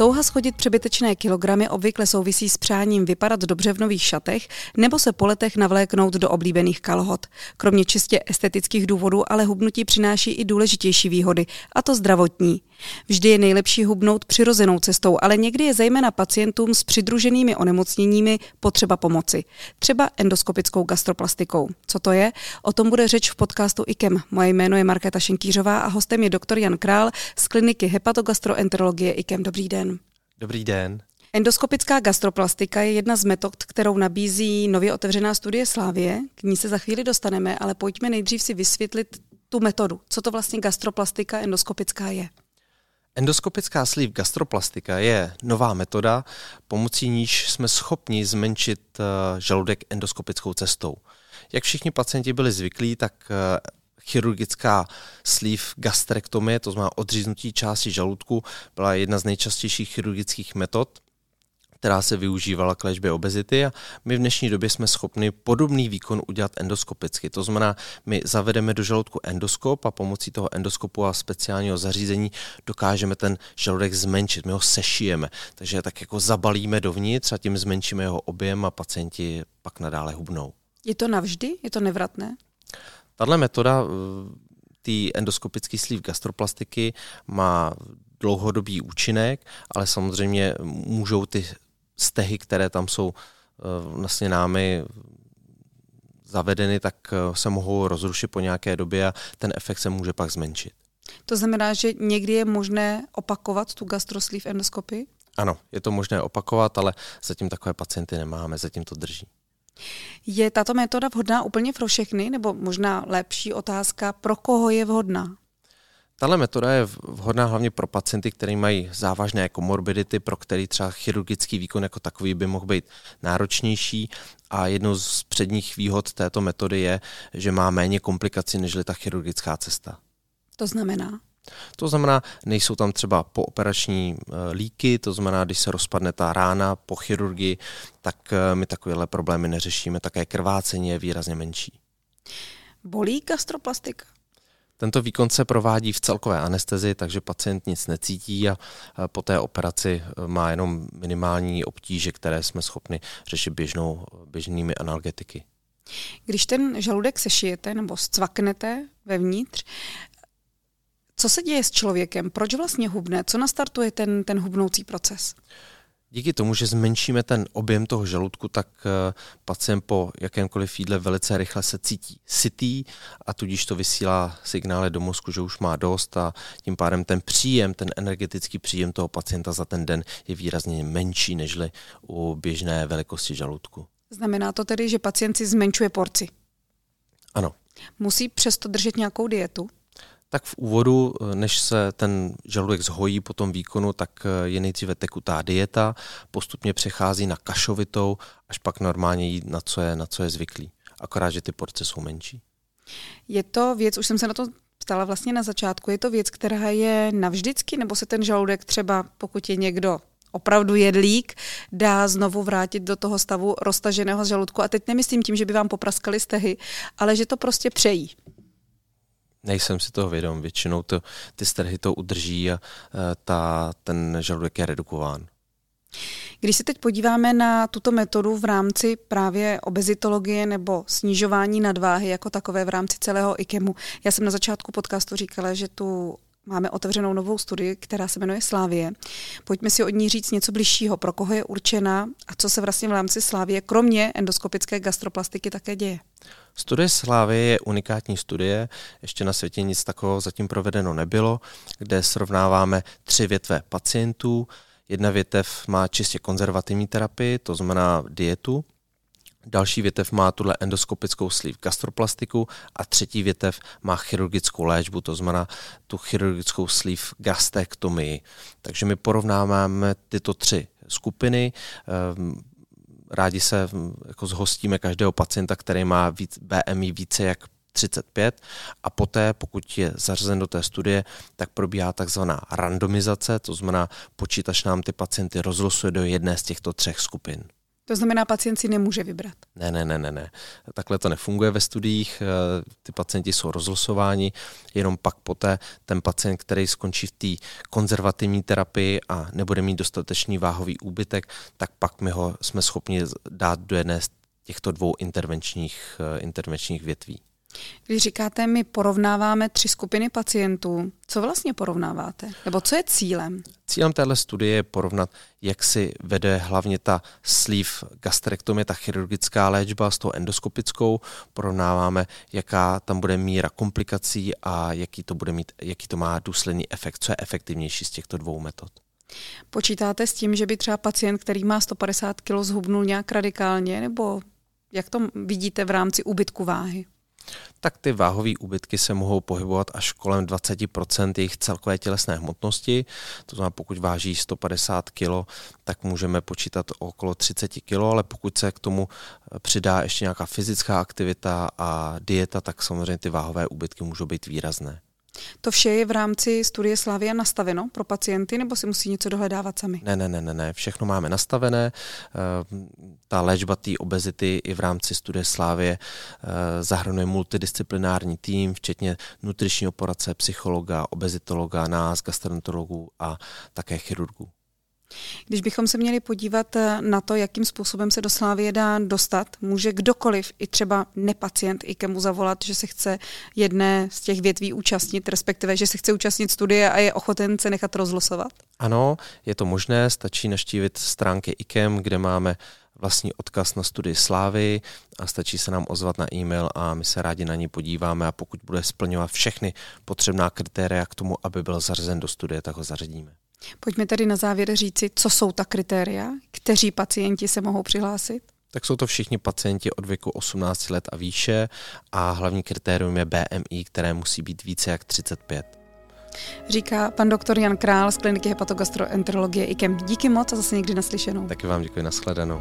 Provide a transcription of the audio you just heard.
Touha schodit přebytečné kilogramy obvykle souvisí s přáním vypadat dobře v nových šatech nebo se po letech navléknout do oblíbených kalhot. Kromě čistě estetických důvodů ale hubnutí přináší i důležitější výhody, a to zdravotní. Vždy je nejlepší hubnout přirozenou cestou, ale někdy je zejména pacientům s přidruženými onemocněními potřeba pomoci. Třeba endoskopickou gastroplastikou. Co to je? O tom bude řeč v podcastu IKEM. Moje jméno je Markéta Šenkýřová a hostem je doktor Jan Král z kliniky hepatogastroenterologie IKEM. Dobrý den. Dobrý den. Endoskopická gastroplastika je jedna z metod, kterou nabízí nově otevřená studie Slávie. K ní se za chvíli dostaneme, ale pojďme nejdřív si vysvětlit tu metodu. Co to vlastně gastroplastika endoskopická je? Endoskopická sleeve gastroplastika je nová metoda, pomocí níž jsme schopni zmenšit eh, žaludek endoskopickou cestou. Jak všichni pacienti byli zvyklí, tak eh, chirurgická sleeve gastrektomie, to znamená odříznutí části žaludku, byla jedna z nejčastějších chirurgických metod která se využívala k léčbě obezity a my v dnešní době jsme schopni podobný výkon udělat endoskopicky. To znamená, my zavedeme do žaludku endoskop a pomocí toho endoskopu a speciálního zařízení dokážeme ten žaludek zmenšit, my ho sešijeme, takže tak jako zabalíme dovnitř a tím zmenšíme jeho objem a pacienti pak nadále hubnou. Je to navždy? Je to nevratné? Tahle metoda eh, té endoskopické sleeve gastroplastiky má dlouhodobý účinek, ale samozřejmě můžou ty stehy, které tam jsou eh, vlastně námi zavedeny, tak eh, se mohou rozrušit po nějaké době a ten efekt se může pak zmenšit. To znamená, že někdy je možné opakovat tu gastrosleeve endoskopii? Ano, je to možné opakovat, ale zatím takové pacienty nemáme, zatím to drží. Je tato metoda vhodná úplně pro všechny, nebo možná lepší otázka, pro koho je vhodná? Tahle metoda je vhodná hlavně pro pacienty, kteří mají závažné komorbidity, pro který třeba chirurgický výkon jako takový by mohl být náročnější. A jednou z předních výhod této metody je, že má méně komplikací než ta chirurgická cesta. To znamená? To znamená, nejsou tam třeba pooperační e, líky, to znamená, když se rozpadne ta rána po chirurgii, tak e, my takovéhle problémy neřešíme, také krvácení je výrazně menší. Bolí gastroplastika? Tento výkon se provádí v celkové anestezi, takže pacient nic necítí a po té operaci e, má jenom minimální obtíže, které jsme schopni řešit běžnou, běžnými analgetiky. Když ten žaludek sešijete nebo zcvaknete vevnitř, co se děje s člověkem? Proč vlastně hubne? Co nastartuje ten, ten hubnoucí proces? Díky tomu, že zmenšíme ten objem toho žaludku, tak eh, pacient po jakémkoliv jídle velice rychle se cítí sytý a tudíž to vysílá signály do mozku, že už má dost a tím pádem ten příjem, ten energetický příjem toho pacienta za ten den je výrazně menší nežli u běžné velikosti žaludku. Znamená to tedy, že pacient si zmenšuje porci? Ano. Musí přesto držet nějakou dietu? Tak v úvodu, eh, než se ten žaludek zhojí po tom výkonu, tak eh, je nejdříve tekutá dieta, postupně přechází na kašovitou, až pak normálně jít na co je, na co je zvyklý. Akorát, že ty porce jsou menší. Je to věc, už jsem se na to ptala vlastně na začátku, je to věc, která je navždycky, nebo se ten žaludek třeba, pokud je někdo opravdu jedlík, dá znovu vrátit do toho stavu roztaženého žaludku. A teď nemyslím tím, že by vám popraskali stehy, ale že to prostě přejí. Nejsem si toho vědom. Většinou to, ty strhy to udrží a e, ta, ten žaludek je redukován. Když se teď podíváme na tuto metodu v rámci právě obezitologie nebo snižování nadváhy jako takové v rámci celého IKEMu, já jsem na začátku podcastu říkala, že tu máme otevřenou novou studii, která se jmenuje Slávie. Pojďme si od ní říct něco bližšího, pro koho je určena a co se vlastně v rámci Slávie, kromě endoskopické gastroplastiky, také děje. Studie Slávy je unikátní studie, ještě na světě nic takového zatím provedeno nebylo, kde srovnáváme tři větve pacientů. Jedna větev má čistě konzervativní terapii, to znamená dietu, Další větev má tuhle endoskopickou sleeve gastroplastiku a třetí větev má chirurgickou léčbu, to znamená tu chirurgickou sleeve gastektomii. Takže my porovnáváme tyto tři skupiny. Ehm, rádi se jako zhostíme každého pacienta, který má víc, BMI více jak 35 a poté, pokud je zařazen do té studie, tak probíhá takzvaná randomizace, to znamená počítač nám ty pacienty rozlosuje do jedné z těchto třech skupin. To znamená, pacient si nemůže vybrat. Ne, ne, ne, ne, ne. Takhle to nefunguje ve studiích. Eh, ty pacienti jsou rozlosováni, jenom pak poté ten pacient, který skončí v té konzervativní terapii a nebude mít dostatečný váhový úbytek, tak pak my ho jsme schopni dát do jedné z těchto dvou intervenčních, eh, intervenčních větví. Když říkáte, my porovnáváme tři skupiny pacientů, co vlastně porovnáváte? Nebo co je cílem? Cílem téhle studie je porovnat, jak si vede hlavně ta sleeve gastrektomie, ta chirurgická léčba s tou endoskopickou. Porovnáváme, jaká tam bude míra komplikací a jaký to, bude mít, jaký to má důsledný efekt, co je efektivnější z těchto dvou metod. Počítáte s tím, že by třeba pacient, který má 150 kg, zhubnul nějak radikálně, nebo jak to vidíte v rámci úbytku váhy? Tak ty váhové úbytky se mohou pohybovat až kolem 20% jejich celkové tělesné hmotnosti. To znamená, pokud váží 150 kg, tak můžeme počítat okolo 30 kg, ale pokud se k tomu přidá ještě nějaká fyzická aktivita a dieta, tak samozřejmě ty váhové úbytky můžou být výrazné. To vše je v rámci studie Slavia nastaveno pro pacienty, nebo si musí něco dohledávat sami? Ne, ne, ne, ne, ne. všechno máme nastavené. Eh, ta léčba té obezity i v rámci studie Slávie eh, zahrnuje multidisciplinární tým, včetně nutričního poradce, psychologa, obezitologa, nás, gastroenterologů a také chirurgů. Když bychom se měli podívat eh, na to, jakým způsobem se do Slávie dá dostat, může kdokoliv, i třeba nepacient, i kemu zavolat, že se chce jedné z těch větví účastnit, respektive, že se chce účastnit studie a je ochoten se nechat rozlosovat? Ano, je to možné, stačí naštívit stránky IKEM, kde máme vlastní odkaz na studii Slávy a stačí se nám ozvat na e-mail a my se rádi na ní podíváme a pokud bude splňovat všechny potřebná kritéria k tomu, aby byl zařazen do studie, tak ho zařadíme. Pojďme tedy na závěr říci, co jsou ta kritéria, kteří pacienti se mohou přihlásit? Tak jsou to všichni pacienti od věku 18 let a výše a hlavní kritérium je BMI, které musí být více jak 35. Říká pan doktor Jan Král z kliniky hepatogastroenterologie IKEM. Díky moc a zase někdy naslyšenou. Taky vám děkuji, nashledanou.